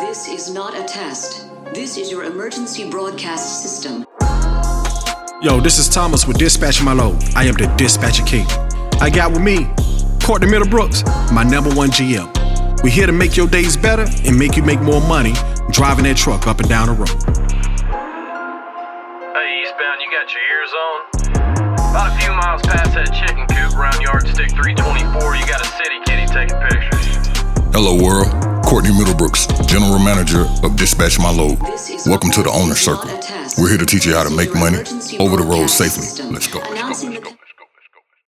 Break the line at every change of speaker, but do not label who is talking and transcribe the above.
This is not a test. This is your emergency broadcast system.
Yo, this is Thomas with Dispatching My Load. I am the Dispatcher King. I got with me Courtney Middlebrooks, my number one GM. We're here to make your days better and make you make more money driving that truck up and down the road.
Hey, eastbound, you got your ears on? About a few miles past that chicken coop around yardstick 324, you got a city kitty taking pictures.
Hello, world. Courtney Middlebrooks, General Manager of Dispatch My Load. Welcome to the Owner Circle.
not a test.
We're here to teach you how to make money over the road safely. Let's go. Let's go. Let's go.